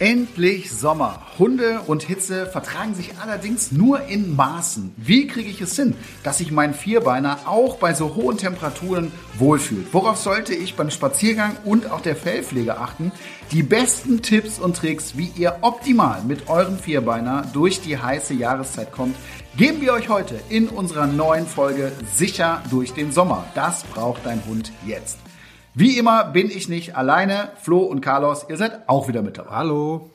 Endlich Sommer. Hunde und Hitze vertragen sich allerdings nur in Maßen. Wie kriege ich es hin, dass sich mein Vierbeiner auch bei so hohen Temperaturen wohlfühlt? Worauf sollte ich beim Spaziergang und auch der Fellpflege achten? Die besten Tipps und Tricks, wie ihr optimal mit eurem Vierbeiner durch die heiße Jahreszeit kommt, geben wir euch heute in unserer neuen Folge Sicher durch den Sommer. Das braucht dein Hund jetzt. Wie immer bin ich nicht alleine. Flo und Carlos, ihr seid auch wieder mit dabei. Hallo.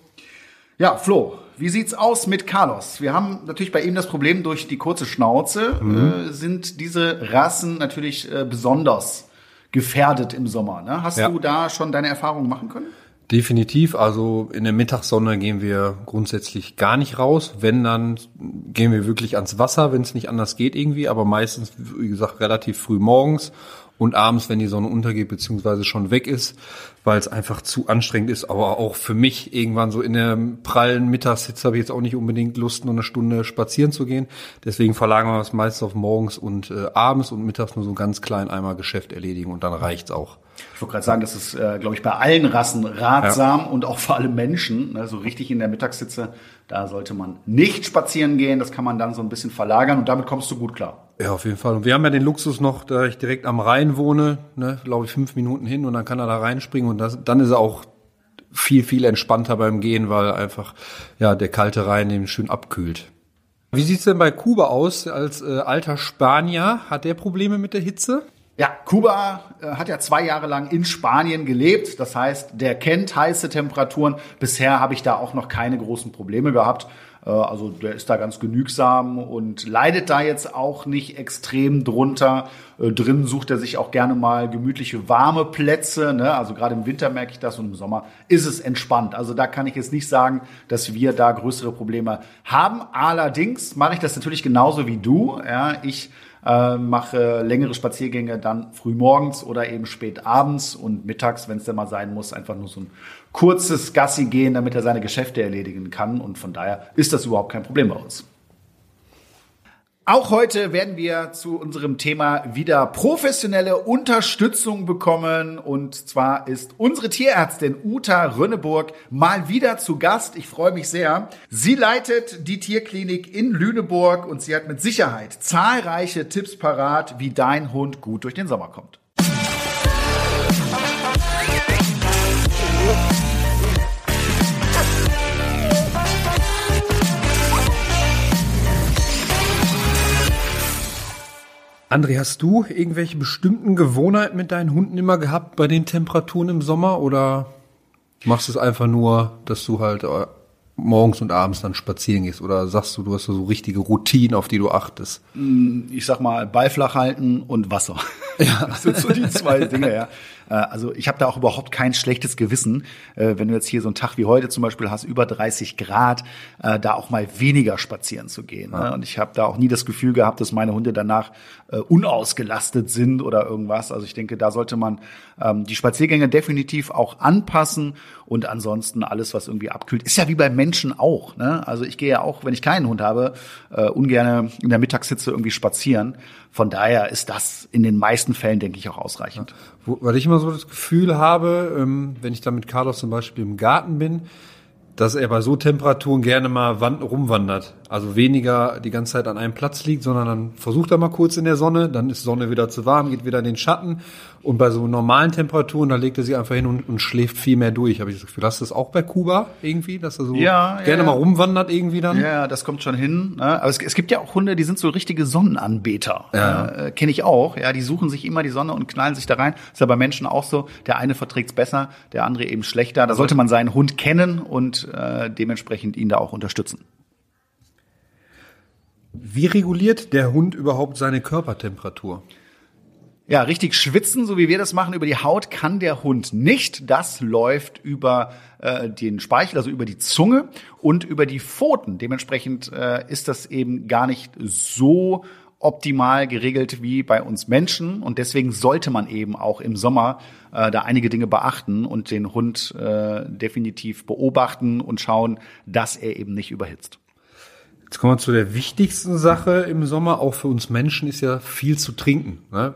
Ja, Flo, wie sieht's aus mit Carlos? Wir haben natürlich bei ihm das Problem durch die kurze Schnauze mhm. äh, sind diese Rassen natürlich äh, besonders gefährdet im Sommer. Ne? Hast ja. du da schon deine Erfahrungen machen können? Definitiv. Also in der Mittagssonne gehen wir grundsätzlich gar nicht raus. Wenn, dann gehen wir wirklich ans Wasser, wenn es nicht anders geht irgendwie. Aber meistens, wie gesagt, relativ früh morgens und abends, wenn die Sonne untergeht beziehungsweise schon weg ist, weil es einfach zu anstrengend ist. Aber auch für mich irgendwann so in der prallen Mittagssitze habe ich jetzt auch nicht unbedingt Lust, nur eine Stunde spazieren zu gehen. Deswegen verlagern wir es meistens auf morgens und äh, abends und mittags nur so ganz klein einmal Geschäft erledigen und dann reicht's auch. Ich wollte gerade sagen, das ist, äh, glaube ich, bei allen Rassen ratsam ja. und auch für alle Menschen. Ne, so richtig in der Mittagssitze, da sollte man nicht spazieren gehen. Das kann man dann so ein bisschen verlagern und damit kommst du gut klar. Ja, auf jeden Fall. Und wir haben ja den Luxus noch, da ich direkt am Rhein wohne, ne, glaube ich, fünf Minuten hin und dann kann er da reinspringen und das, dann ist er auch viel, viel entspannter beim Gehen, weil einfach ja der kalte Rhein den schön abkühlt. Wie sieht's denn bei Kuba aus als äh, alter Spanier? Hat der Probleme mit der Hitze? Ja, Kuba äh, hat ja zwei Jahre lang in Spanien gelebt. Das heißt, der kennt heiße Temperaturen. Bisher habe ich da auch noch keine großen Probleme gehabt. Äh, also der ist da ganz genügsam und leidet da jetzt auch nicht extrem drunter. Äh, drin sucht er sich auch gerne mal gemütliche, warme Plätze. Ne? Also gerade im Winter merke ich das und im Sommer ist es entspannt. Also da kann ich jetzt nicht sagen, dass wir da größere Probleme haben. Allerdings mache ich das natürlich genauso wie du. Ja, ich äh, mache längere Spaziergänge dann früh morgens oder eben spät abends und mittags, wenn es denn mal sein muss, einfach nur so ein kurzes Gassi gehen, damit er seine Geschäfte erledigen kann. Und von daher ist das überhaupt kein Problem bei uns. Auch heute werden wir zu unserem Thema wieder professionelle Unterstützung bekommen. Und zwar ist unsere Tierärztin Uta Rönneburg mal wieder zu Gast. Ich freue mich sehr. Sie leitet die Tierklinik in Lüneburg und sie hat mit Sicherheit zahlreiche Tipps parat, wie dein Hund gut durch den Sommer kommt. André, hast du irgendwelche bestimmten Gewohnheiten mit deinen Hunden immer gehabt bei den Temperaturen im Sommer oder machst du es einfach nur, dass du halt äh, morgens und abends dann spazieren gehst oder sagst du, du hast so richtige Routinen, auf die du achtest? Mm, ich sag mal, Ball flach halten und Wasser. Ja. Das sind so die zwei Dinge, ja. Äh, also ich habe da auch überhaupt kein schlechtes Gewissen, äh, wenn du jetzt hier so einen Tag wie heute zum Beispiel hast, über 30 Grad, äh, da auch mal weniger spazieren zu gehen. Ne? Ja. Und ich habe da auch nie das Gefühl gehabt, dass meine Hunde danach unausgelastet sind oder irgendwas. Also ich denke, da sollte man ähm, die Spaziergänge definitiv auch anpassen und ansonsten alles, was irgendwie abkühlt, ist ja wie bei Menschen auch. Ne? Also ich gehe ja auch, wenn ich keinen Hund habe, ungern in der Mittagssitze irgendwie spazieren. Von daher ist das in den meisten Fällen, denke ich, auch ausreichend. Ja. Weil ich immer so das Gefühl habe, ähm, wenn ich dann mit Carlos zum Beispiel im Garten bin, dass er bei so Temperaturen gerne mal wand rumwandert. Also weniger die ganze Zeit an einem Platz liegt, sondern dann versucht er mal kurz in der Sonne, dann ist Sonne wieder zu warm, geht wieder in den Schatten. Und bei so normalen Temperaturen, da legt er sich einfach hin und, und schläft viel mehr durch. Habe ich das Gefühl, hast du das auch bei Kuba irgendwie, dass er so ja, gerne ja. mal rumwandert irgendwie dann? Ja, das kommt schon hin. Ne? Aber es, es, gibt ja auch Hunde, die sind so richtige Sonnenanbeter. Ja. Äh, Kenne ich auch. Ja, die suchen sich immer die Sonne und knallen sich da rein. Ist ja bei Menschen auch so. Der eine verträgt's besser, der andere eben schlechter. Da sollte man seinen Hund kennen und äh, dementsprechend ihn da auch unterstützen. Wie reguliert der Hund überhaupt seine Körpertemperatur? Ja, richtig schwitzen, so wie wir das machen über die Haut, kann der Hund nicht. Das läuft über äh, den Speichel, also über die Zunge und über die Pfoten. Dementsprechend äh, ist das eben gar nicht so optimal geregelt wie bei uns Menschen und deswegen sollte man eben auch im Sommer äh, da einige Dinge beachten und den Hund äh, definitiv beobachten und schauen, dass er eben nicht überhitzt. Jetzt kommen wir zu der wichtigsten Sache im Sommer, auch für uns Menschen, ist ja viel zu trinken. Ne?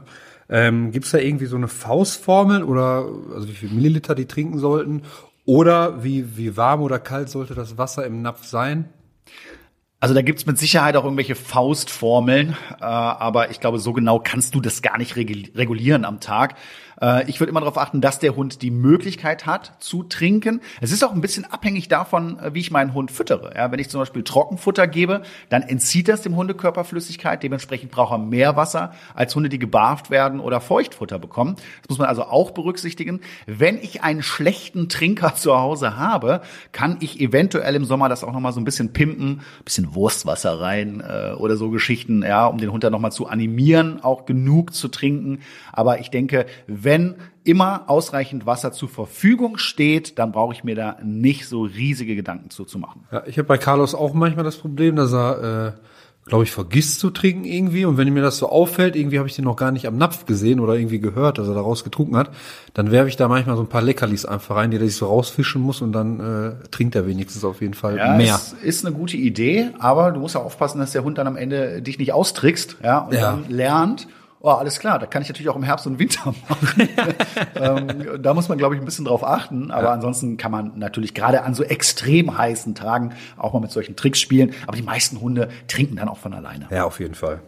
Ähm, Gibt es da irgendwie so eine Faustformel oder also wie viel Milliliter die trinken sollten? Oder wie, wie warm oder kalt sollte das Wasser im Napf sein? Also da gibt's mit Sicherheit auch irgendwelche Faustformeln, äh, aber ich glaube, so genau kannst du das gar nicht regulieren am Tag. Äh, ich würde immer darauf achten, dass der Hund die Möglichkeit hat zu trinken. Es ist auch ein bisschen abhängig davon, äh, wie ich meinen Hund füttere. Ja, wenn ich zum Beispiel Trockenfutter gebe, dann entzieht das dem Hundekörper Flüssigkeit. Dementsprechend braucht er mehr Wasser als Hunde, die gebarft werden oder Feuchtfutter bekommen. Das muss man also auch berücksichtigen. Wenn ich einen schlechten Trinker zu Hause habe, kann ich eventuell im Sommer das auch noch mal so ein bisschen pimpen, bisschen Wurstwasser rein äh, oder so Geschichten, ja, um den Hund dann noch mal zu animieren, auch genug zu trinken. Aber ich denke, wenn immer ausreichend Wasser zur Verfügung steht, dann brauche ich mir da nicht so riesige Gedanken zu, zu machen. Ja, ich habe bei Carlos auch manchmal das Problem, dass er, äh, glaube ich, vergisst zu trinken irgendwie. Und wenn mir das so auffällt, irgendwie habe ich den noch gar nicht am Napf gesehen oder irgendwie gehört, dass er daraus getrunken hat, dann werfe ich da manchmal so ein paar Leckerlis einfach rein, die er sich so rausfischen muss und dann äh, trinkt er wenigstens auf jeden Fall ja, mehr. Das ist eine gute Idee, aber du musst ja aufpassen, dass der Hund dann am Ende dich nicht austrickst, ja, und ja. dann lernt, oh, alles klar, da kann ich natürlich auch im Herbst und Winter machen. ähm, da muss man, glaube ich, ein bisschen drauf achten. Aber ja. ansonsten kann man natürlich gerade an so extrem heißen Tagen auch mal mit solchen Tricks spielen. Aber die meisten Hunde trinken dann auch von alleine. Ja, auf jeden Fall.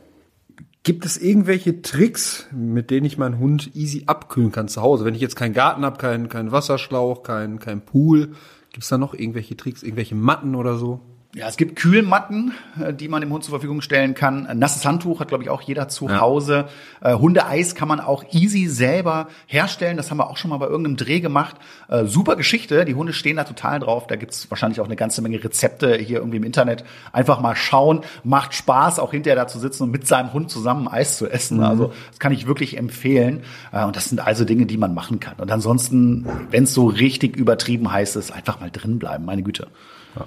Gibt es irgendwelche Tricks, mit denen ich meinen Hund easy abkühlen kann zu Hause? Wenn ich jetzt keinen Garten habe, keinen kein Wasserschlauch, keinen kein Pool, gibt es da noch irgendwelche Tricks, irgendwelche Matten oder so? Ja, es gibt Kühlmatten, äh, die man dem Hund zur Verfügung stellen kann. Ein nasses Handtuch hat, glaube ich, auch jeder zu ja. Hause. Äh, Hundeeis kann man auch easy selber herstellen. Das haben wir auch schon mal bei irgendeinem Dreh gemacht. Äh, super Geschichte. Die Hunde stehen da total drauf. Da gibt's wahrscheinlich auch eine ganze Menge Rezepte hier irgendwie im Internet. Einfach mal schauen. Macht Spaß, auch hinterher da zu sitzen und mit seinem Hund zusammen Eis zu essen. Mhm. Also das kann ich wirklich empfehlen. Äh, und das sind also Dinge, die man machen kann. Und ansonsten, wenn es so richtig übertrieben heiß ist, einfach mal drin bleiben. Meine Güte. Ja.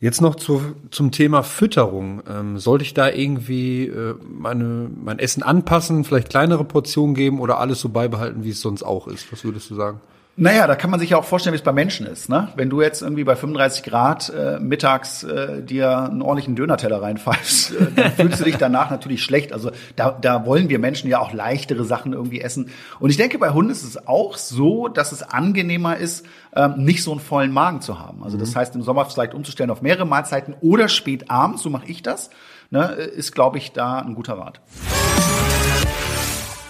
Jetzt noch zu, zum Thema Fütterung. Ähm, sollte ich da irgendwie äh, meine, mein Essen anpassen, vielleicht kleinere Portionen geben oder alles so beibehalten, wie es sonst auch ist? Was würdest du sagen? Naja, da kann man sich ja auch vorstellen, wie es bei Menschen ist. Ne? Wenn du jetzt irgendwie bei 35 Grad äh, mittags äh, dir einen ordentlichen Dönerteller reinpfeifst, äh, dann fühlst du dich danach natürlich schlecht. Also da, da wollen wir Menschen ja auch leichtere Sachen irgendwie essen. Und ich denke, bei Hunden ist es auch so, dass es angenehmer ist, ähm, nicht so einen vollen Magen zu haben. Also das mhm. heißt, im Sommer vielleicht umzustellen auf mehrere Mahlzeiten oder spät abends, so mache ich das, ne, ist, glaube ich, da ein guter Rat.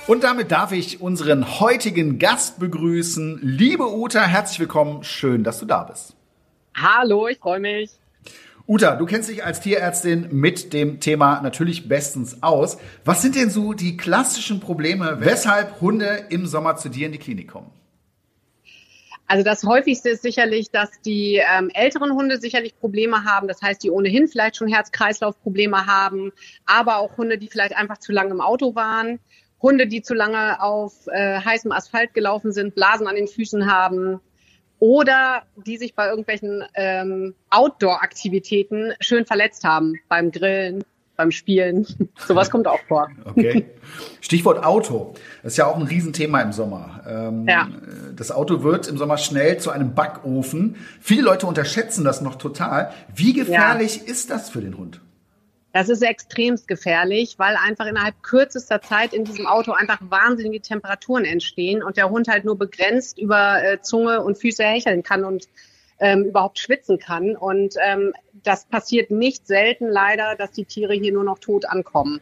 Und damit darf ich unseren heutigen Gast begrüßen. Liebe Uta, herzlich willkommen. Schön, dass du da bist. Hallo, ich freue mich. Uta, du kennst dich als Tierärztin mit dem Thema natürlich bestens aus. Was sind denn so die klassischen Probleme, weshalb Hunde im Sommer zu dir in die Klinik kommen? Also das häufigste ist sicherlich, dass die ähm, älteren Hunde sicherlich Probleme haben. Das heißt, die ohnehin vielleicht schon Herz-Kreislauf-Probleme haben, aber auch Hunde, die vielleicht einfach zu lange im Auto waren. Hunde, die zu lange auf äh, heißem Asphalt gelaufen sind, Blasen an den Füßen haben oder die sich bei irgendwelchen ähm, Outdoor-Aktivitäten schön verletzt haben beim Grillen, beim Spielen. Sowas kommt auch vor. Okay. Stichwort Auto. Das ist ja auch ein Riesenthema im Sommer. Ähm, ja. Das Auto wird im Sommer schnell zu einem Backofen. Viele Leute unterschätzen das noch total. Wie gefährlich ja. ist das für den Hund? Das ist extremst gefährlich, weil einfach innerhalb kürzester Zeit in diesem Auto einfach wahnsinnige Temperaturen entstehen und der Hund halt nur begrenzt über äh, Zunge und Füße hecheln kann und ähm, überhaupt schwitzen kann. Und ähm, das passiert nicht selten leider, dass die Tiere hier nur noch tot ankommen.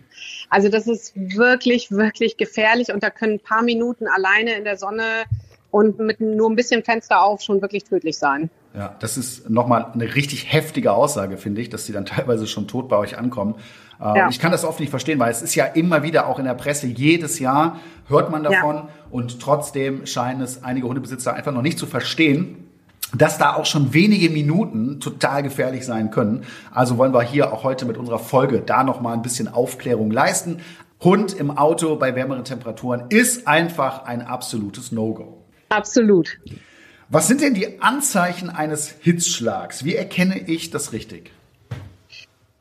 Also das ist wirklich, wirklich gefährlich und da können ein paar Minuten alleine in der Sonne und mit nur ein bisschen Fenster auf schon wirklich tödlich sein. Ja, das ist nochmal eine richtig heftige Aussage, finde ich, dass die dann teilweise schon tot bei euch ankommen. Ähm, ja. Ich kann das oft nicht verstehen, weil es ist ja immer wieder auch in der Presse, jedes Jahr hört man davon ja. und trotzdem scheinen es einige Hundebesitzer einfach noch nicht zu verstehen, dass da auch schon wenige Minuten total gefährlich sein können. Also wollen wir hier auch heute mit unserer Folge da nochmal ein bisschen Aufklärung leisten. Hund im Auto bei wärmeren Temperaturen ist einfach ein absolutes No-Go. Absolut. Was sind denn die Anzeichen eines Hitzschlags? Wie erkenne ich das richtig?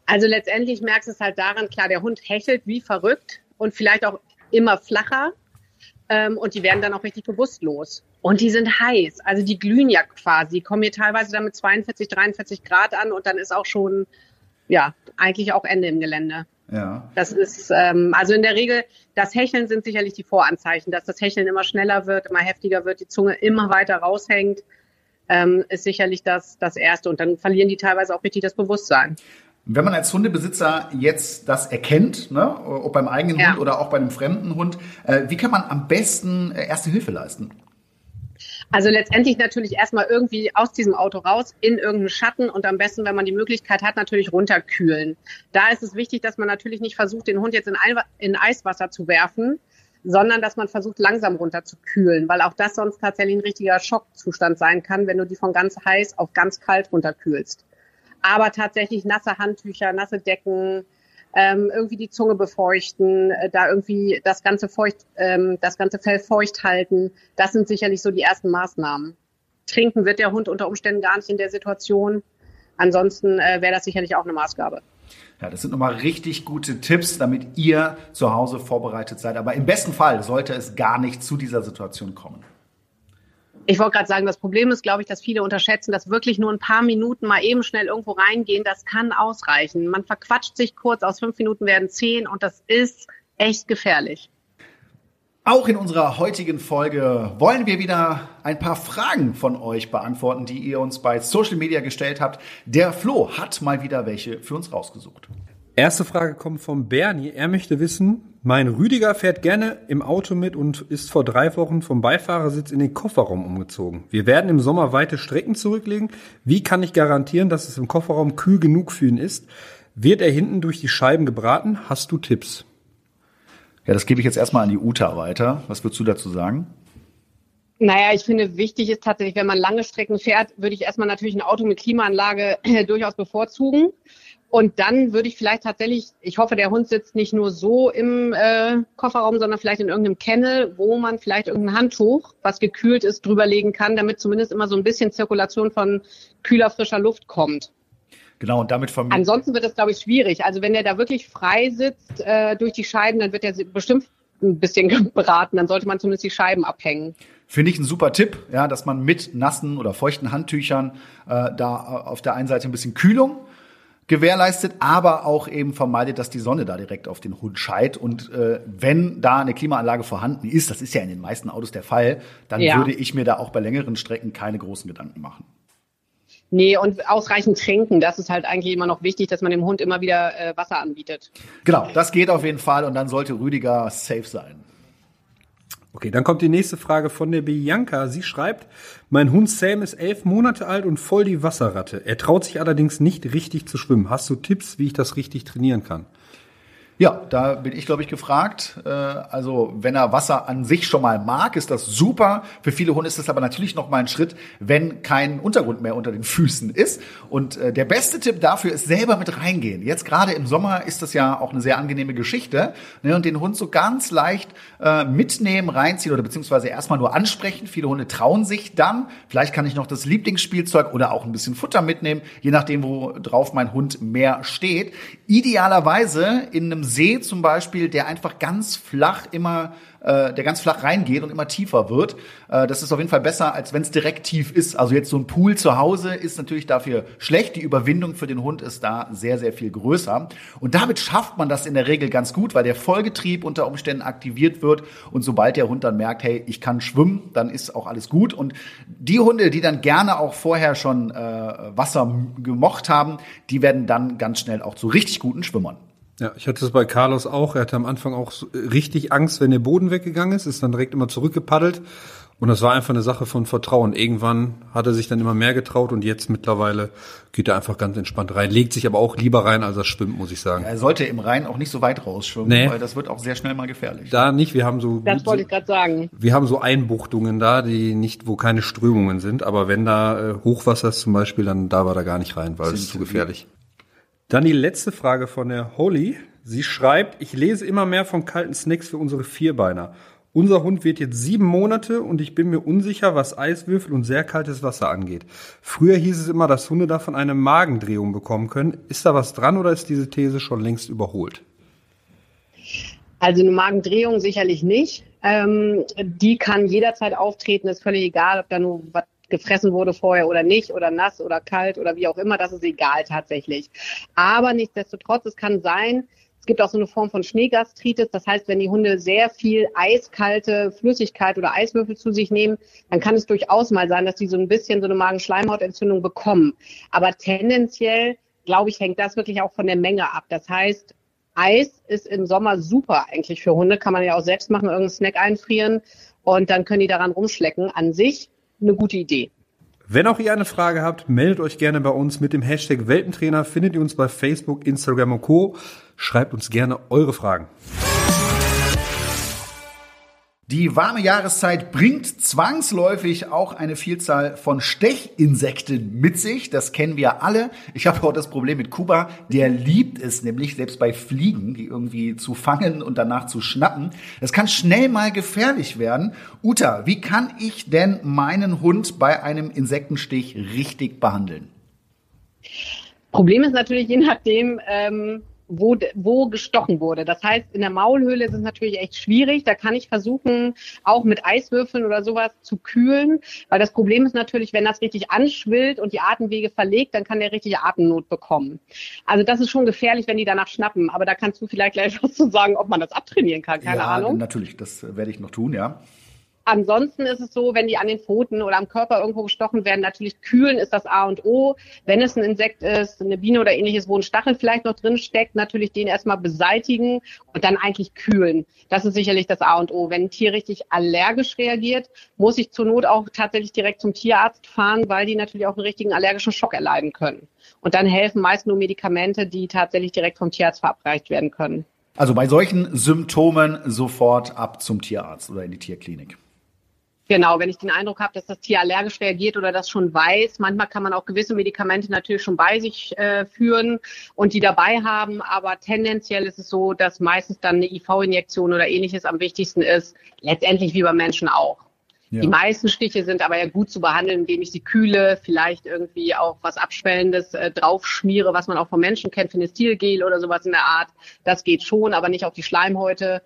Also letztendlich merkst du es halt daran, klar, der Hund hechelt wie verrückt und vielleicht auch immer flacher. Ähm, und die werden dann auch richtig bewusstlos. Und die sind heiß. Also die glühen ja quasi, kommen hier teilweise dann mit 42, 43 Grad an und dann ist auch schon, ja, eigentlich auch Ende im Gelände. Ja. Das ist, ähm, also in der Regel, das Hecheln sind sicherlich die Voranzeichen, dass das Hecheln immer schneller wird, immer heftiger wird, die Zunge immer weiter raushängt. ähm, ist sicherlich das, das Erste. Und dann verlieren die teilweise auch richtig das Bewusstsein. Wenn man als Hundebesitzer jetzt das erkennt, ne, ob beim eigenen ja. Hund oder auch bei einem fremden Hund, äh, wie kann man am besten äh, erste Hilfe leisten? Also letztendlich natürlich erstmal irgendwie aus diesem Auto raus in irgendeinen Schatten und am besten, wenn man die Möglichkeit hat, natürlich runterkühlen. Da ist es wichtig, dass man natürlich nicht versucht, den Hund jetzt in, in Eiswasser zu werfen, sondern dass man versucht, langsam runterzukühlen, weil auch das sonst tatsächlich ein richtiger Schockzustand sein kann, wenn du die von ganz heiß auf ganz kalt runterkühlst. Aber tatsächlich nasse Handtücher, nasse Decken, ähm, irgendwie die Zunge befeuchten, äh, da irgendwie das ganze feucht, ähm, das ganze Fell feucht halten. Das sind sicherlich so die ersten Maßnahmen. Trinken wird der Hund unter Umständen gar nicht in der Situation. Ansonsten äh, wäre das sicherlich auch eine Maßgabe. Ja, das sind nochmal richtig gute Tipps, damit ihr zu Hause vorbereitet seid. Aber im besten Fall sollte es gar nicht zu dieser Situation kommen. Ich wollte gerade sagen, das Problem ist, glaube ich, dass viele unterschätzen, dass wirklich nur ein paar Minuten mal eben schnell irgendwo reingehen, das kann ausreichen. Man verquatscht sich kurz, aus fünf Minuten werden zehn und das ist echt gefährlich. Auch in unserer heutigen Folge wollen wir wieder ein paar Fragen von euch beantworten, die ihr uns bei Social Media gestellt habt. Der Flo hat mal wieder welche für uns rausgesucht. Erste Frage kommt von Bernie. Er möchte wissen, mein Rüdiger fährt gerne im Auto mit und ist vor drei Wochen vom Beifahrersitz in den Kofferraum umgezogen. Wir werden im Sommer weite Strecken zurücklegen. Wie kann ich garantieren, dass es im Kofferraum kühl genug für ihn ist? Wird er hinten durch die Scheiben gebraten? Hast du Tipps? Ja, das gebe ich jetzt erstmal an die Uta weiter. Was würdest du dazu sagen? Naja, ich finde, wichtig ist tatsächlich, wenn man lange Strecken fährt, würde ich erstmal natürlich ein Auto mit Klimaanlage durchaus bevorzugen. Und dann würde ich vielleicht tatsächlich, ich hoffe, der Hund sitzt nicht nur so im äh, Kofferraum, sondern vielleicht in irgendeinem Kennel, wo man vielleicht irgendein Handtuch, was gekühlt ist, drüberlegen kann, damit zumindest immer so ein bisschen Zirkulation von kühler, frischer Luft kommt. Genau, und damit vermieden. Ansonsten wird es, glaube ich, schwierig. Also wenn der da wirklich frei sitzt äh, durch die Scheiben, dann wird er bestimmt ein bisschen gebraten. Dann sollte man zumindest die Scheiben abhängen. Finde ich ein super Tipp, ja, dass man mit nassen oder feuchten Handtüchern äh, da auf der einen Seite ein bisschen Kühlung gewährleistet, aber auch eben vermeidet, dass die Sonne da direkt auf den Hund scheit. Und äh, wenn da eine Klimaanlage vorhanden ist, das ist ja in den meisten Autos der Fall, dann ja. würde ich mir da auch bei längeren Strecken keine großen Gedanken machen. Nee, und ausreichend trinken, das ist halt eigentlich immer noch wichtig, dass man dem Hund immer wieder äh, Wasser anbietet. Genau, das geht auf jeden Fall und dann sollte Rüdiger safe sein. Okay, dann kommt die nächste Frage von der Bianca. Sie schreibt, mein Hund Sam ist elf Monate alt und voll die Wasserratte. Er traut sich allerdings nicht richtig zu schwimmen. Hast du Tipps, wie ich das richtig trainieren kann? Ja, da bin ich, glaube ich, gefragt. Äh, also, wenn er Wasser an sich schon mal mag, ist das super. Für viele Hunde ist das aber natürlich noch mal ein Schritt, wenn kein Untergrund mehr unter den Füßen ist. Und äh, der beste Tipp dafür ist selber mit reingehen. Jetzt gerade im Sommer ist das ja auch eine sehr angenehme Geschichte. Ne? Und den Hund so ganz leicht äh, mitnehmen, reinziehen oder beziehungsweise erstmal nur ansprechen. Viele Hunde trauen sich dann. Vielleicht kann ich noch das Lieblingsspielzeug oder auch ein bisschen Futter mitnehmen, je nachdem, wo drauf mein Hund mehr steht. Idealerweise in einem See zum Beispiel, der einfach ganz flach immer äh, der ganz flach reingeht und immer tiefer wird. Äh, das ist auf jeden Fall besser, als wenn es direkt tief ist. Also jetzt so ein Pool zu Hause ist natürlich dafür schlecht. Die Überwindung für den Hund ist da sehr, sehr viel größer. Und damit schafft man das in der Regel ganz gut, weil der Folgetrieb unter Umständen aktiviert wird. Und sobald der Hund dann merkt, hey, ich kann schwimmen, dann ist auch alles gut. Und die Hunde, die dann gerne auch vorher schon äh, Wasser gemocht haben, die werden dann ganz schnell auch zu richtig guten Schwimmern. Ja, ich hatte es bei Carlos auch. Er hatte am Anfang auch richtig Angst, wenn der Boden weggegangen ist, ist dann direkt immer zurückgepaddelt. Und das war einfach eine Sache von Vertrauen. Irgendwann hat er sich dann immer mehr getraut und jetzt mittlerweile geht er einfach ganz entspannt rein. Legt sich aber auch lieber rein, als er schwimmt, muss ich sagen. Er sollte im Rhein auch nicht so weit rausschwimmen, nee. weil das wird auch sehr schnell mal gefährlich. Da nicht. Wir haben so. Das wollte ich gerade sagen. Wir haben so Einbuchtungen da, die nicht, wo keine Strömungen sind. Aber wenn da äh, Hochwasser ist zum Beispiel, dann da war er gar nicht rein, weil es zu gefährlich. Dann die letzte Frage von der Holly. Sie schreibt, ich lese immer mehr von kalten Snacks für unsere Vierbeiner. Unser Hund wird jetzt sieben Monate und ich bin mir unsicher, was Eiswürfel und sehr kaltes Wasser angeht. Früher hieß es immer, dass Hunde davon eine Magendrehung bekommen können. Ist da was dran oder ist diese These schon längst überholt? Also eine Magendrehung sicherlich nicht. Ähm, die kann jederzeit auftreten, ist völlig egal, ob da nur was gefressen wurde vorher oder nicht oder nass oder kalt oder wie auch immer, das ist egal tatsächlich. Aber nichtsdestotrotz, es kann sein, Es gibt auch so eine Form von Schneegastritis. Das heißt, wenn die Hunde sehr viel eiskalte Flüssigkeit oder Eiswürfel zu sich nehmen, dann kann es durchaus mal sein, dass die so ein bisschen so eine Magenschleimhautentzündung bekommen. Aber tendenziell, glaube ich, hängt das wirklich auch von der Menge ab. Das heißt, Eis ist im Sommer super eigentlich für Hunde. Kann man ja auch selbst machen, irgendeinen Snack einfrieren und dann können die daran rumschlecken. An sich eine gute Idee. Wenn auch ihr eine Frage habt, meldet euch gerne bei uns mit dem Hashtag Welpentrainer. Findet ihr uns bei Facebook, Instagram und Co. Schreibt uns gerne eure Fragen. Die warme Jahreszeit bringt zwangsläufig auch eine Vielzahl von Stechinsekten mit sich. Das kennen wir alle. Ich habe auch das Problem mit Kuba. Der liebt es nämlich, selbst bei Fliegen, die irgendwie zu fangen und danach zu schnappen. Das kann schnell mal gefährlich werden. Uta, wie kann ich denn meinen Hund bei einem Insektenstich richtig behandeln? Problem ist natürlich je nachdem, ähm wo, wo gestochen wurde. Das heißt, in der Maulhöhle ist es natürlich echt schwierig. Da kann ich versuchen, auch mit Eiswürfeln oder sowas zu kühlen. Weil das Problem ist natürlich, wenn das richtig anschwillt und die Atemwege verlegt, dann kann der richtige Atemnot bekommen. Also das ist schon gefährlich, wenn die danach schnappen. Aber da kannst du vielleicht gleich was zu sagen, ob man das abtrainieren kann. Keine ja, Ahnung. Natürlich, das werde ich noch tun, ja. Ansonsten ist es so, wenn die an den Pfoten oder am Körper irgendwo gestochen werden, natürlich kühlen ist das A und O. Wenn es ein Insekt ist, eine Biene oder ähnliches, wo ein Stachel vielleicht noch drin steckt, natürlich den erstmal beseitigen und dann eigentlich kühlen. Das ist sicherlich das A und O. Wenn ein Tier richtig allergisch reagiert, muss ich zur Not auch tatsächlich direkt zum Tierarzt fahren, weil die natürlich auch einen richtigen allergischen Schock erleiden können. Und dann helfen meist nur Medikamente, die tatsächlich direkt vom Tierarzt verabreicht werden können. Also bei solchen Symptomen sofort ab zum Tierarzt oder in die Tierklinik. Genau, wenn ich den Eindruck habe, dass das Tier allergisch reagiert oder das schon weiß. Manchmal kann man auch gewisse Medikamente natürlich schon bei sich äh, führen und die dabei haben, aber tendenziell ist es so, dass meistens dann eine IV-Injektion oder ähnliches am wichtigsten ist, letztendlich wie beim Menschen auch. Ja. Die meisten Stiche sind aber ja gut zu behandeln, indem ich sie kühle, vielleicht irgendwie auch was Abschwellendes äh, draufschmiere, was man auch vom Menschen kennt, Finestilgel oder sowas in der Art. Das geht schon, aber nicht auf die Schleimhäute.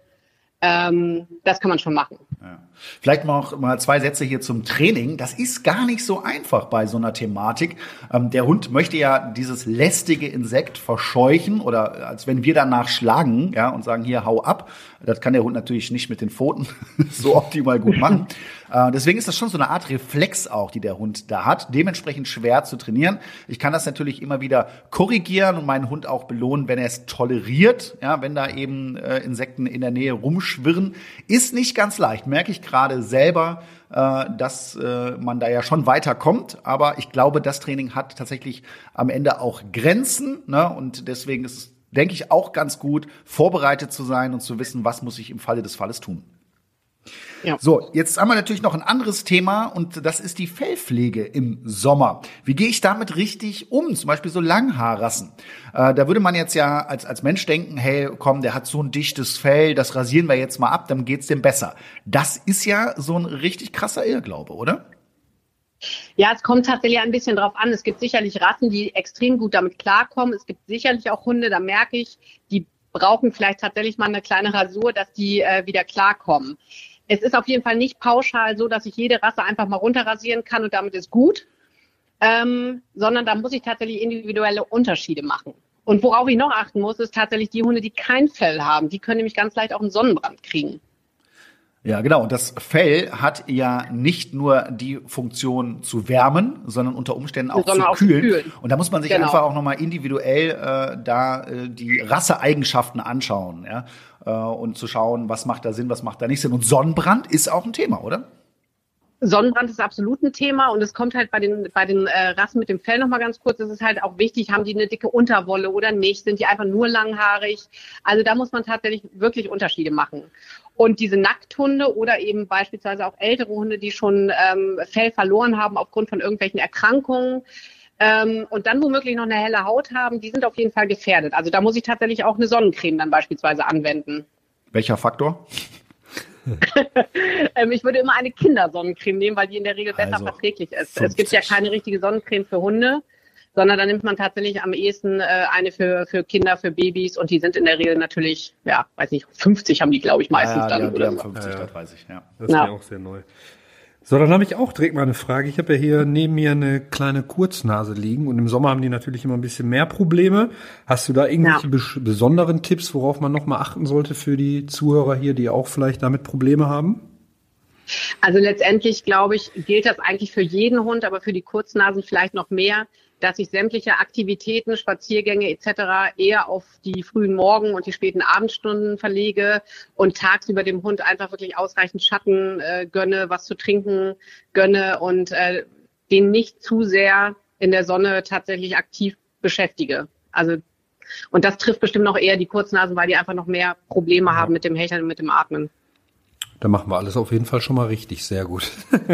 Ähm, das kann man schon machen. Ja. Vielleicht noch mal zwei Sätze hier zum Training. Das ist gar nicht so einfach bei so einer Thematik. Ähm, der Hund möchte ja dieses lästige Insekt verscheuchen oder als wenn wir danach schlagen, ja, und sagen hier hau ab. Das kann der Hund natürlich nicht mit den Pfoten so optimal gut machen. Äh, deswegen ist das schon so eine Art Reflex auch, die der Hund da hat. Dementsprechend schwer zu trainieren. Ich kann das natürlich immer wieder korrigieren und meinen Hund auch belohnen, wenn er es toleriert. Ja, wenn da eben äh, Insekten in der Nähe rumschwirren, ist nicht ganz leicht. Merke ich gerade selber, äh, dass äh, man da ja schon weiterkommt. Aber ich glaube, das Training hat tatsächlich am Ende auch Grenzen. Ne? Und deswegen ist es, denke ich, auch ganz gut, vorbereitet zu sein und zu wissen, was muss ich im Falle des Falles tun. Ja. So, jetzt haben wir natürlich noch ein anderes Thema und das ist die Fellpflege im Sommer. Wie gehe ich damit richtig um? Zum Beispiel so Langhaarrassen. Äh, da würde man jetzt ja als, als Mensch denken, hey, komm, der hat so ein dichtes Fell, das rasieren wir jetzt mal ab, dann geht's dem besser. Das ist ja so ein richtig krasser Irrglaube, oder? Ja, es kommt tatsächlich ein bisschen drauf an. Es gibt sicherlich Rassen, die extrem gut damit klarkommen. Es gibt sicherlich auch Hunde, da merke ich, die brauchen vielleicht tatsächlich mal eine kleine Rasur, dass die äh, wieder klarkommen es ist auf jeden Fall nicht pauschal so, dass ich jede Rasse einfach mal runterrasieren kann und damit ist gut, ähm, sondern da muss ich tatsächlich individuelle Unterschiede machen. Und worauf ich noch achten muss, ist tatsächlich die Hunde, die kein Fell haben. Die können nämlich ganz leicht auch einen Sonnenbrand kriegen. Ja, genau. Und das Fell hat ja nicht nur die Funktion zu wärmen, sondern unter Umständen auch, zu, auch kühlen. kühlen. Und da muss man sich genau. einfach auch nochmal individuell äh, da äh, die Rasseeigenschaften anschauen. Ja? äh, und zu schauen, was macht da Sinn, was macht da nicht Sinn. Und Sonnenbrand ist auch ein Thema, oder? Sonnenbrand ist absolut ein Thema und es kommt halt bei den bei den äh, Rassen mit dem Fell noch mal ganz kurz. Es ist halt auch wichtig, haben die eine dicke Unterwolle oder nicht? Sind die einfach nur langhaarig? Also da muss man tatsächlich wirklich Unterschiede machen. Und diese Nackthunde oder eben beispielsweise auch ältere Hunde, die schon ähm, Fell verloren haben aufgrund von irgendwelchen Erkrankungen, ähm, und dann womöglich noch eine helle Haut haben, die sind auf jeden Fall gefährdet. Also da muss ich tatsächlich auch eine Sonnencreme dann beispielsweise anwenden. Welcher Faktor? ähm, ich würde immer eine Kindersonnencreme nehmen, weil die in der Regel besser also, verträglich ist. 50. Es gibt ja keine richtige Sonnencreme für Hunde, sondern da nimmt man tatsächlich am ehesten äh, eine für, für Kinder, für Babys und die sind in der Regel natürlich, ja, weiß nicht, 50 haben die, glaube ich, meistens ja, ja, dann. Die, die haben 50, ja, ja. das weiß ich, ja. Das ist ja auch sehr neu. So, dann habe ich auch direkt mal eine Frage. Ich habe ja hier neben mir eine kleine Kurznase liegen und im Sommer haben die natürlich immer ein bisschen mehr Probleme. Hast du da irgendwelche ja. bes besonderen Tipps, worauf man nochmal achten sollte für die Zuhörer hier, die auch vielleicht damit Probleme haben? Also letztendlich, glaube ich, gilt das eigentlich für jeden Hund, aber für die Kurznasen vielleicht noch mehr, dass ich sämtliche Aktivitäten, Spaziergänge etc. eher auf die frühen Morgen- und die späten Abendstunden verlege und tagsüber dem Hund einfach wirklich ausreichend Schatten äh, gönne, was zu trinken gönne und äh, den nicht zu sehr in der Sonne tatsächlich aktiv beschäftige. Also und das trifft bestimmt noch eher die Kurznasen, weil die einfach noch mehr Probleme haben mit dem Hecheln und mit dem Atmen. Da machen wir alles auf jeden Fall schon mal richtig. Sehr gut.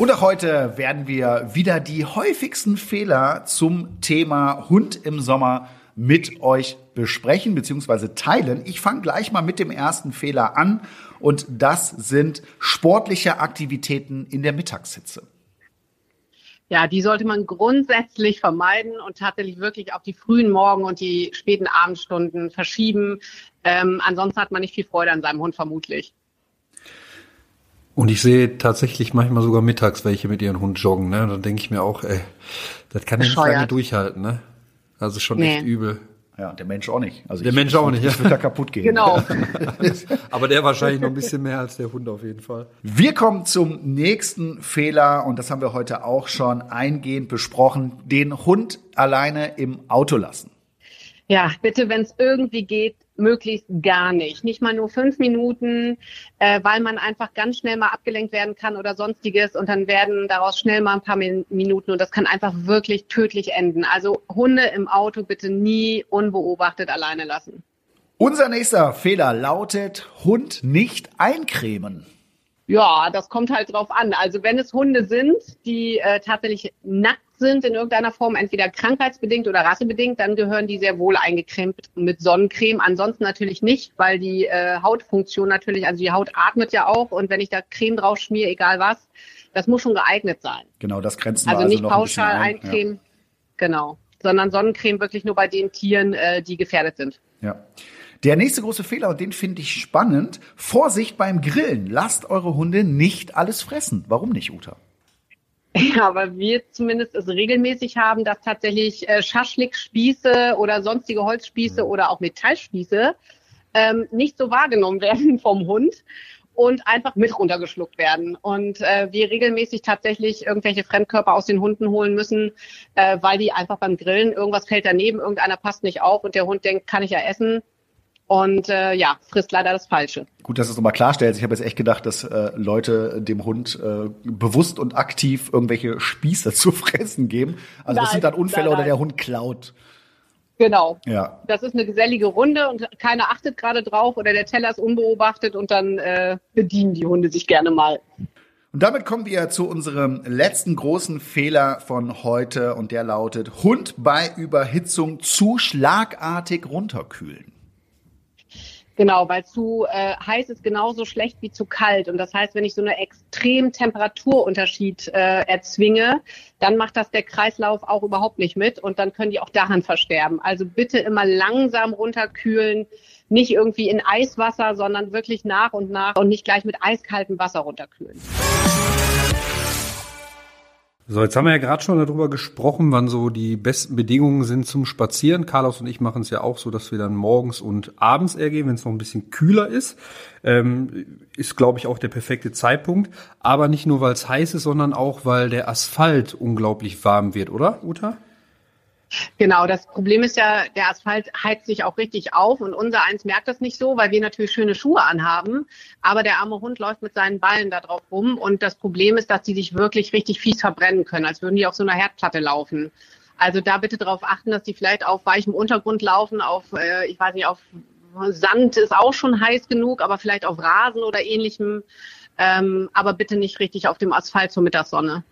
Und auch heute werden wir wieder die häufigsten Fehler zum Thema Hund im Sommer mit euch besprechen bzw. teilen. Ich fange gleich mal mit dem ersten Fehler an und das sind sportliche Aktivitäten in der Mittagshitze. Ja, die sollte man grundsätzlich vermeiden und tatsächlich wirklich auf die frühen Morgen und die späten Abendstunden verschieben. Ähm, ansonsten hat man nicht viel Freude an seinem Hund vermutlich. Und ich sehe tatsächlich manchmal sogar mittags welche mit ihren Hund joggen, ne? Da denke ich mir auch, ey, das kann ja nicht lange durchhalten, ne? Also schon nee. echt übel. Ja, der Mensch auch nicht. Also der ich, Mensch auch nicht. Ich würde da kaputt gehen. Genau. Aber der wahrscheinlich noch ein bisschen mehr als der Hund auf jeden Fall. Wir kommen zum nächsten Fehler und das haben wir heute auch schon eingehend besprochen. Den Hund alleine im Auto lassen. Ja, bitte, wenn es irgendwie geht, möglichst gar nicht. Nicht mal nur fünf Minuten, äh, weil man einfach ganz schnell mal abgelenkt werden kann oder sonstiges und dann werden daraus schnell mal ein paar Minuten und das kann einfach wirklich tödlich enden. Also Hunde im Auto bitte nie unbeobachtet alleine lassen. Unser nächster Fehler lautet Hund nicht eincremen. Ja, das kommt halt drauf an. Also wenn es Hunde sind, die äh, tatsächlich nackt sind in irgendeiner Form, entweder krankheitsbedingt oder rassebedingt, dann gehören die sehr wohl eingecremt mit Sonnencreme. Ansonsten natürlich nicht, weil die äh, Hautfunktion natürlich, also die Haut atmet ja auch und wenn ich da Creme drauf schmiere, egal was, das muss schon geeignet sein. Genau, das grenzen also wir also nicht noch pauschal ein eincremen, ja. genau, sondern Sonnencreme wirklich nur bei den Tieren, äh, die gefährdet sind. Ja. Der nächste große Fehler, und den finde ich spannend, Vorsicht beim Grillen. Lasst eure Hunde nicht alles fressen. Warum nicht, Uta? Ja, weil wir zumindest es regelmäßig haben, dass tatsächlich äh, Schaschlikspieße oder sonstige Holzspieße oder auch Metallspieße ähm, nicht so wahrgenommen werden vom Hund und einfach mit runtergeschluckt werden. Und äh, wir regelmäßig tatsächlich irgendwelche Fremdkörper aus den Hunden holen müssen, äh, weil die einfach beim Grillen, irgendwas fällt daneben, irgendeiner passt nicht auf und der Hund denkt, kann ich ja essen und äh, ja, frisst leider das Falsche. Gut, dass du es nochmal klarstellst. Ich habe jetzt echt gedacht, dass äh, Leute dem Hund äh, bewusst und aktiv irgendwelche Spieße zu fressen geben. Also nein, das sind dann Unfälle nein, nein. oder der Hund klaut. Genau. Ja. Das ist eine gesellige Runde und keiner achtet gerade drauf oder der Teller ist unbeobachtet und dann äh, bedienen die Hunde sich gerne mal. Und damit kommen wir zu unserem letzten großen Fehler von heute und der lautet Hund bei Überhitzung zu schlagartig runterkühlen. Genau, weil zu äh, heiß ist genauso schlecht wie zu kalt. Und das heißt, wenn ich so einen extremen Temperaturunterschied äh, erzwinge, dann macht das der Kreislauf auch überhaupt nicht mit und dann können die auch daran versterben. Also bitte immer langsam runterkühlen, nicht irgendwie in Eiswasser, sondern wirklich nach und nach und nicht gleich mit eiskaltem Wasser runterkühlen. So, jetzt haben wir ja gerade schon darüber gesprochen, wann so die besten Bedingungen sind zum Spazieren. Carlos und ich machen es ja auch so, dass wir dann morgens und abends eher gehen, wenn es noch ein bisschen kühler ist. Ähm, ist, glaube ich, auch der perfekte Zeitpunkt. Aber nicht nur, weil es heiß ist, sondern auch, weil der Asphalt unglaublich warm wird, oder, Uta? Genau, das Problem ist ja, der Asphalt heizt sich auch richtig auf und unser eins merkt das nicht so, weil wir natürlich schöne Schuhe anhaben, aber der arme Hund läuft mit seinen Ballen da drauf rum und das Problem ist, dass die sich wirklich richtig fies verbrennen können, als würden die auf so einer Herdplatte laufen. Also da bitte darauf achten, dass die vielleicht auf weichem Untergrund laufen, auf, äh, ich weiß nicht, auf Sand ist auch schon heiß genug, aber vielleicht auf Rasen oder ähnlichem, ähm, aber bitte nicht richtig auf dem Asphalt zur Mittagssonne.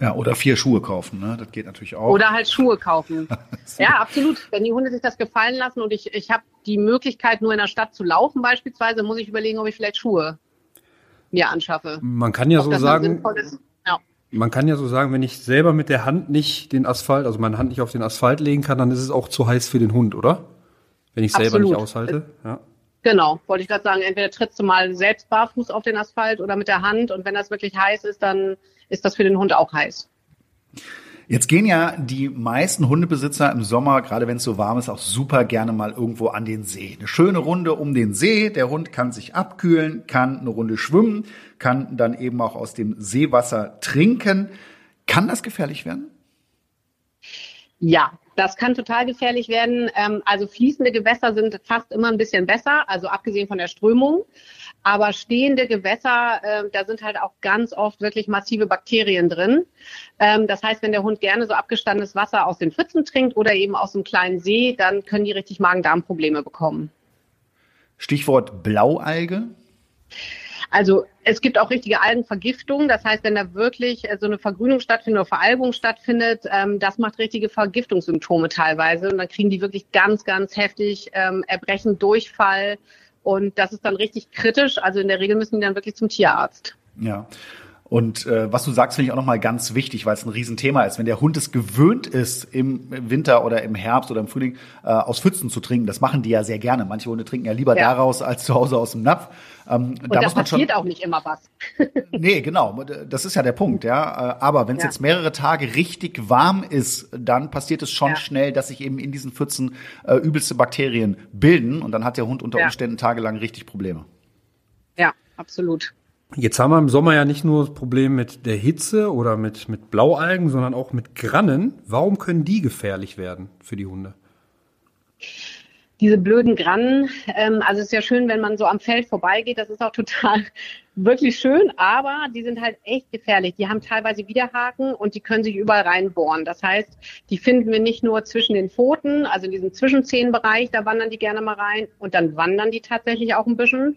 Ja, oder vier Schuhe kaufen, ne? Das geht natürlich auch. Oder halt Schuhe kaufen. ja, absolut. Wenn die Hunde sich das gefallen lassen und ich, ich habe die Möglichkeit, nur in der Stadt zu laufen beispielsweise, muss ich überlegen, ob ich vielleicht Schuhe mir anschaffe. Man kann ja ob so sagen, ja. man kann ja so sagen, wenn ich selber mit der Hand nicht den Asphalt, also meine Hand nicht auf den Asphalt legen kann, dann ist es auch zu heiß für den Hund, oder? Wenn ich selber absolut. nicht aushalte. Ja. Genau, wollte ich gerade sagen, entweder trittst du mal selbst barfuß auf den Asphalt oder mit der Hand und wenn das wirklich heiß ist, dann ist das für den Hund auch heiß. Jetzt gehen ja die meisten Hundebesitzer im Sommer, gerade wenn es so warm ist, auch super gerne mal irgendwo an den See. Eine schöne Runde um den See. Der Hund kann sich abkühlen, kann eine Runde schwimmen, kann dann eben auch aus dem Seewasser trinken. Kann das gefährlich werden? Ja, das kann total gefährlich werden. Ähm, also fließende Gewässer sind fast immer ein bisschen besser, also abgesehen von der Strömung. Aber stehende Gewässer, äh, da sind halt auch ganz oft wirklich massive Bakterien drin. Ähm, das heißt, wenn der Hund gerne so abgestandenes Wasser aus den Pfützen trinkt oder eben aus einem kleinen See, dann können die richtig Magen-Darm-Probleme bekommen. Stichwort Blaualge. Also es gibt auch richtige Algenvergiftungen. Das heißt, wenn da wirklich äh, so eine Vergrünung stattfindet oder Veralgung stattfindet, ähm, das macht richtige Vergiftungssymptome teilweise. Und dann kriegen die wirklich ganz, ganz heftig ähm, Erbrechen, Durchfall. Und das ist dann richtig kritisch. Also in der Regel müssen die dann wirklich zum Tierarzt. Ja. Und äh, was du sagst, finde ich auch nochmal ganz wichtig, weil es ein Riesenthema ist. Wenn der Hund es gewöhnt ist, im Winter oder im Herbst oder im Frühling äh, aus Pfützen zu trinken, das machen die ja sehr gerne. Manche Hunde trinken ja lieber ja. daraus als zu Hause aus dem Napf. Ähm, Und da, da passiert auch nicht immer was. nee, genau. Das ist ja der Punkt, ja. Äh, aber wenn es ja. jetzt mehrere Tage richtig warm ist, dann passiert es schon ja. schnell, dass sich eben in diesen Pfützen äh, übelste Bakterien bilden. Und dann hat der Hund unter Umständen tagelang richtig Probleme. Ja, absolut. Jetzt haben wir im Sommer ja nicht nur das Problem mit der Hitze oder mit, mit Blaualgen, sondern auch mit Grannen. Warum können die gefährlich werden für die Hunde? Diese blöden Grannen, ähm, also es ist ja schön, wenn man so am Feld vorbeigeht, das ist auch total wirklich schön, aber die sind halt echt gefährlich. Die haben teilweise Widerhaken und die können sich überall reinbohren. Das heißt, die finden wir nicht nur zwischen den Pfoten, also in diesem Zwischenzehenbereich, da wandern die gerne mal rein und dann wandern die tatsächlich auch ein bisschen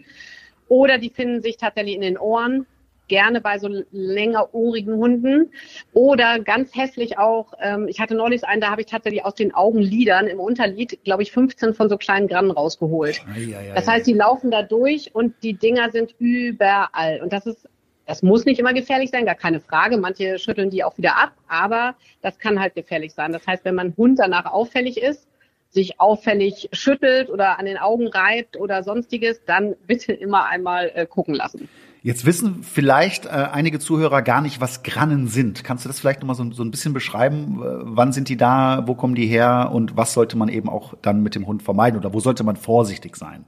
oder die finden sich tatsächlich in den Ohren, gerne bei so längerohrigen Hunden. Oder ganz hässlich auch, ähm, ich hatte neulich einen, da habe ich tatsächlich aus den Augenlidern im Unterlid, glaube ich, 15 von so kleinen Grannen rausgeholt. Ei, ei, ei, das heißt, die laufen da durch und die Dinger sind überall. Und das ist das muss nicht immer gefährlich sein, gar keine Frage. Manche schütteln die auch wieder ab, aber das kann halt gefährlich sein. Das heißt, wenn mein Hund danach auffällig ist, sich auffällig schüttelt oder an den Augen reibt oder sonstiges, dann bitte immer einmal äh, gucken lassen. Jetzt wissen vielleicht äh, einige Zuhörer gar nicht, was Grannen sind. Kannst du das vielleicht nochmal so, so ein bisschen beschreiben? Wann sind die da? Wo kommen die her? Und was sollte man eben auch dann mit dem Hund vermeiden? Oder wo sollte man vorsichtig sein?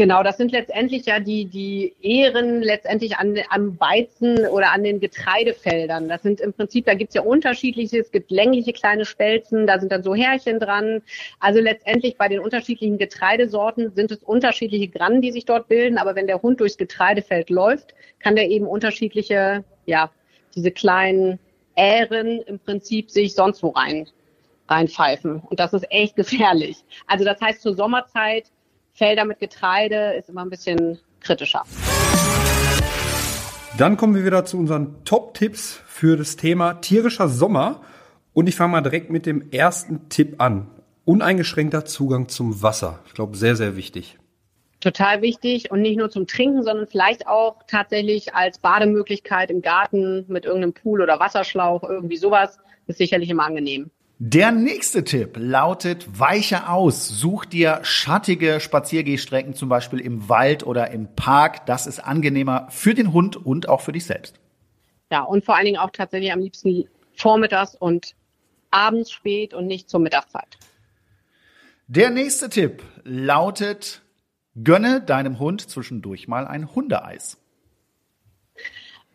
Genau, das sind letztendlich ja die, die Ehren letztendlich an, am Weizen oder an den Getreidefeldern. Das sind im Prinzip, da gibt's ja unterschiedliche, es gibt längliche kleine Spelzen, da sind dann so Härchen dran. Also letztendlich bei den unterschiedlichen Getreidesorten sind es unterschiedliche Grannen, die sich dort bilden. Aber wenn der Hund durchs Getreidefeld läuft, kann der eben unterschiedliche, ja, diese kleinen Ähren im Prinzip sich sonst wo rein, reinpfeifen. Und das ist echt gefährlich. Also das heißt zur Sommerzeit, Felder mit Getreide ist immer ein bisschen kritischer. Dann kommen wir wieder zu unseren Top-Tipps für das Thema tierischer Sommer. Und ich fange mal direkt mit dem ersten Tipp an. Uneingeschränkter Zugang zum Wasser. Ich glaube, sehr, sehr wichtig. Total wichtig und nicht nur zum Trinken, sondern vielleicht auch tatsächlich als Bademöglichkeit im Garten mit irgendeinem Pool oder Wasserschlauch, irgendwie sowas, ist sicherlich immer angenehm. Der nächste Tipp lautet, weiche aus. Such dir schattige Spaziergehstrecken, zum Beispiel im Wald oder im Park. Das ist angenehmer für den Hund und auch für dich selbst. Ja, und vor allen Dingen auch tatsächlich am liebsten vormittags und abends spät und nicht zur Mittagszeit. Der nächste Tipp lautet, gönne deinem Hund zwischendurch mal ein Hundeeis.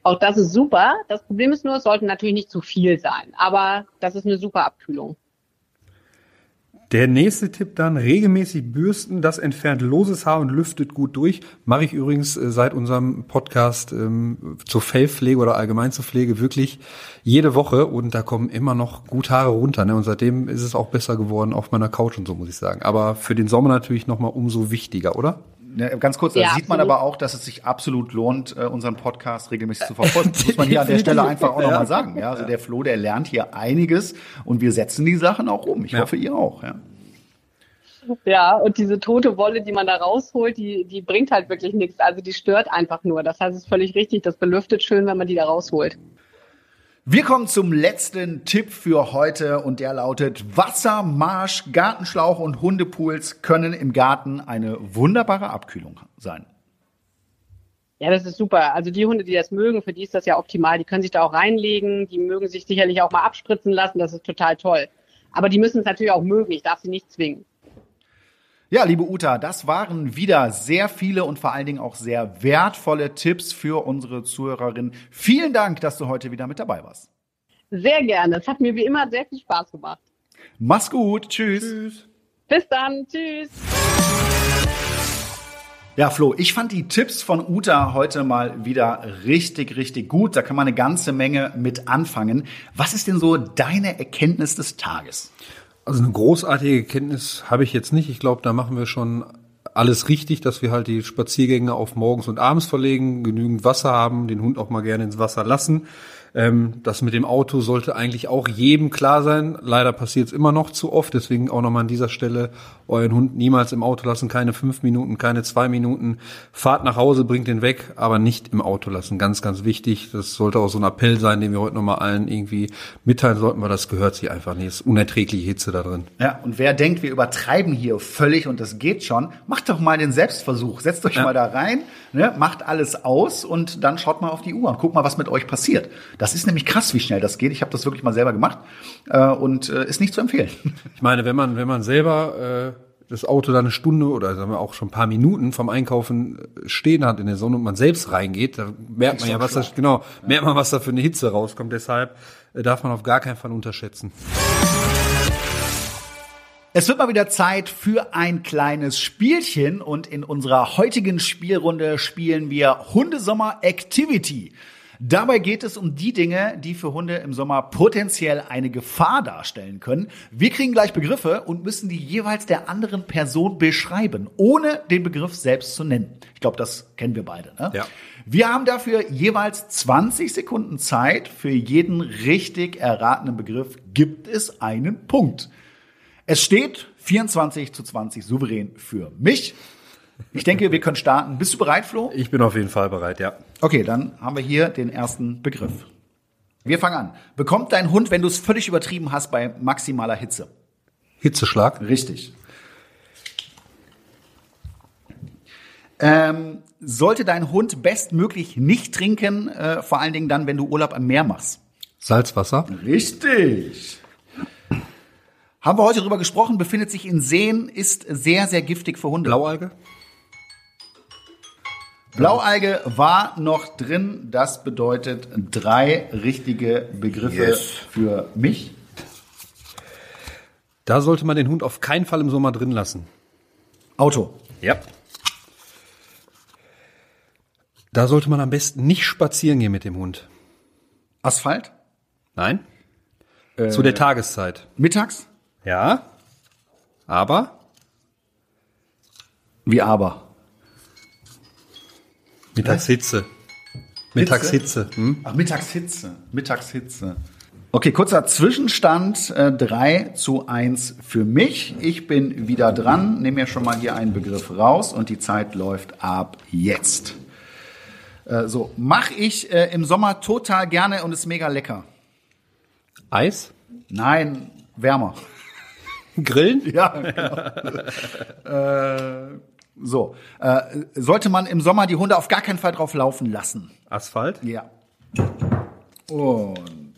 Auch das ist super. Das Problem ist nur, es sollte natürlich nicht zu viel sein. Aber das ist eine super Abkühlung. Der nächste Tipp dann, regelmäßig bürsten, das entfernt loses Haar und lüftet gut durch. Mache ich übrigens äh, seit unserem Podcast ähm, zur Fellpflege oder allgemein zur Pflege wirklich jede Woche und da kommen immer noch gut Haare runter. Ne? Und seitdem ist es auch besser geworden auf meiner Couch und so, muss ich sagen. Aber für den Sommer natürlich nochmal umso wichtiger, oder? Ne, ganz kurz, da ja, sieht man aber auch, dass es sich absolut lohnt, äh, unseren Podcast regelmäßig zu verfolgen. Das muss man hier an der Stelle einfach auch ja. nochmal sagen. Ja, also der Flo, der lernt hier einiges und wir setzen die Sachen auch um. Ich ja. hoffe, ihr auch. Ja. Ja, und diese tote Wolle, die man da rausholt, die, die bringt halt wirklich nichts. Also die stört einfach nur. Das heißt, es ist völlig richtig. Das belüftet schön, wenn man die da rausholt. Wir kommen zum letzten Tipp für heute und der lautet, Wasser, Marsch, Gartenschlauch und Hundepools können im Garten eine wunderbare Abkühlung sein. Ja, das ist super. Also die Hunde, die das mögen, für die ist das ja optimal. Die können sich da auch reinlegen, die mögen sich sicherlich auch mal abspritzen lassen, das ist total toll. Aber die müssen es natürlich auch mögen, ich darf sie nicht zwingen. Ja, liebe Uta, das waren wieder sehr viele und vor allen Dingen auch sehr wertvolle Tipps für unsere Zuhörerinnen. Vielen Dank, dass du heute wieder mit dabei warst. Sehr gerne. Es hat mir wie immer sehr viel Spaß gemacht. Mach's gut. Tschüss. Tschüss. Bis dann. Tschüss. Ja, Flo, ich fand die Tipps von Uta heute mal wieder richtig, richtig gut. Da kann man eine ganze Menge mit anfangen. Was ist denn so deine Erkenntnis des Tages? Also eine großartige Kenntnis habe ich jetzt nicht. Ich glaube, da machen wir schon alles richtig, dass wir halt die Spaziergänge auf morgens und abends verlegen, genügend Wasser haben, den Hund auch mal gerne ins Wasser lassen. Ähm, das mit dem Auto sollte eigentlich auch jedem klar sein. Leider passiert es immer noch zu oft. Deswegen auch nochmal an dieser Stelle euren Hund niemals im Auto lassen. Keine fünf Minuten, keine zwei Minuten. Fahrt nach Hause, bringt den weg, aber nicht im Auto lassen. Ganz, ganz wichtig. Das sollte auch so ein Appell sein, den wir heute nochmal allen irgendwie mitteilen sollten, weil das gehört sich einfach nicht. Es ist unerträgliche Hitze da drin. Ja, und wer denkt, wir übertreiben hier völlig und das geht schon, macht doch mal den Selbstversuch. Setzt euch ja. mal da rein, ne, macht alles aus und dann schaut mal auf die Uhr und guckt mal, was mit euch passiert. Das ist nämlich krass, wie schnell das geht. Ich habe das wirklich mal selber gemacht äh, und äh, ist nicht zu empfehlen. Ich meine, wenn man wenn man selber äh, das Auto da eine Stunde oder sagen wir auch schon ein paar Minuten vom Einkaufen äh, stehen hat in der Sonne und man selbst reingeht, da merkt man ja, was da genau ja. merkt man, was da für eine Hitze rauskommt. Deshalb äh, darf man auf gar keinen Fall unterschätzen. Es wird mal wieder Zeit für ein kleines Spielchen und in unserer heutigen Spielrunde spielen wir Hundesommer Activity. Dabei geht es um die Dinge, die für Hunde im Sommer potenziell eine Gefahr darstellen können. Wir kriegen gleich Begriffe und müssen die jeweils der anderen Person beschreiben, ohne den Begriff selbst zu nennen. Ich glaube, das kennen wir beide. Ne? Ja. Wir haben dafür jeweils 20 Sekunden Zeit. Für jeden richtig erratenen Begriff gibt es einen Punkt. Es steht 24 zu 20 souverän für mich. Ich denke, wir können starten. Bist du bereit, Flo? Ich bin auf jeden Fall bereit, ja. Okay, dann haben wir hier den ersten Begriff. Wir fangen an. Bekommt dein Hund, wenn du es völlig übertrieben hast, bei maximaler Hitze? Hitzeschlag? Richtig. Ähm, sollte dein Hund bestmöglich nicht trinken, äh, vor allen Dingen dann, wenn du Urlaub am Meer machst? Salzwasser? Richtig. Haben wir heute drüber gesprochen, befindet sich in Seen, ist sehr, sehr giftig für Hunde. Blaualge? Blaualge war noch drin. Das bedeutet drei richtige Begriffe yes. für mich. Da sollte man den Hund auf keinen Fall im Sommer drin lassen. Auto. Ja. Da sollte man am besten nicht spazieren gehen mit dem Hund. Asphalt? Nein. Äh, Zu der Tageszeit. Mittags? Ja. Aber? Wie aber? Mittagshitze. Mittagshitze. Hm? Ach, Mittagshitze. Mittagshitze. Okay, kurzer Zwischenstand. Äh, 3 zu 1 für mich. Ich bin wieder dran. Nehme mir schon mal hier einen Begriff raus und die Zeit läuft ab jetzt. Äh, so, mache ich äh, im Sommer total gerne und ist mega lecker. Eis? Nein, wärmer. Grillen? Ja, genau. äh, so, äh, sollte man im Sommer die Hunde auf gar keinen Fall drauf laufen lassen. Asphalt? Ja. Und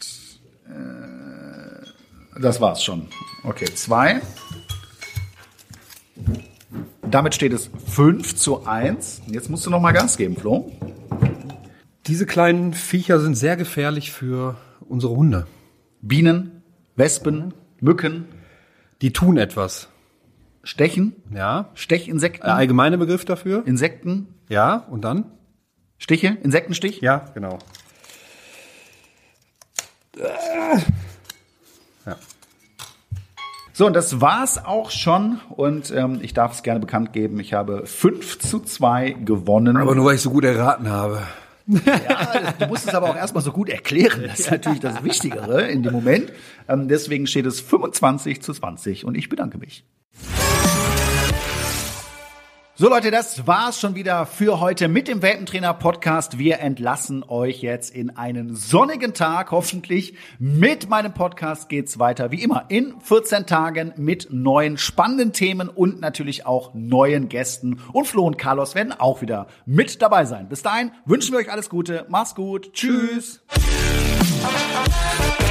äh, das war's schon. Okay, zwei. Damit steht es 5 zu 1. Jetzt musst du noch mal Gas geben, Flo. Diese kleinen Viecher sind sehr gefährlich für unsere Hunde. Bienen, Wespen, Mücken. Die tun etwas. Stechen? Ja. Stechinsekten? Äh, allgemeine Begriff dafür? Insekten? Ja, und dann? Stiche? Insektenstich? Ja, genau. Ja. So, und das war's auch schon. Und ähm, ich darf es gerne bekannt geben, ich habe 5 zu 2 gewonnen. Aber nur weil ich so gut erraten habe. Ja, du musst es aber auch erstmal so gut erklären. Das ist natürlich das Wichtigere in dem Moment. Ähm, deswegen steht es 25 zu 20 und ich bedanke mich. So Leute, das war's schon wieder für heute mit dem Welpentrainer Podcast. Wir entlassen euch jetzt in einen sonnigen Tag, hoffentlich. Mit meinem Podcast geht's weiter, wie immer, in 14 Tagen mit neuen spannenden Themen und natürlich auch neuen Gästen. Und Flo und Carlos werden auch wieder mit dabei sein. Bis dahin wünschen wir euch alles Gute. Macht's gut. Tschüss. Tschüss.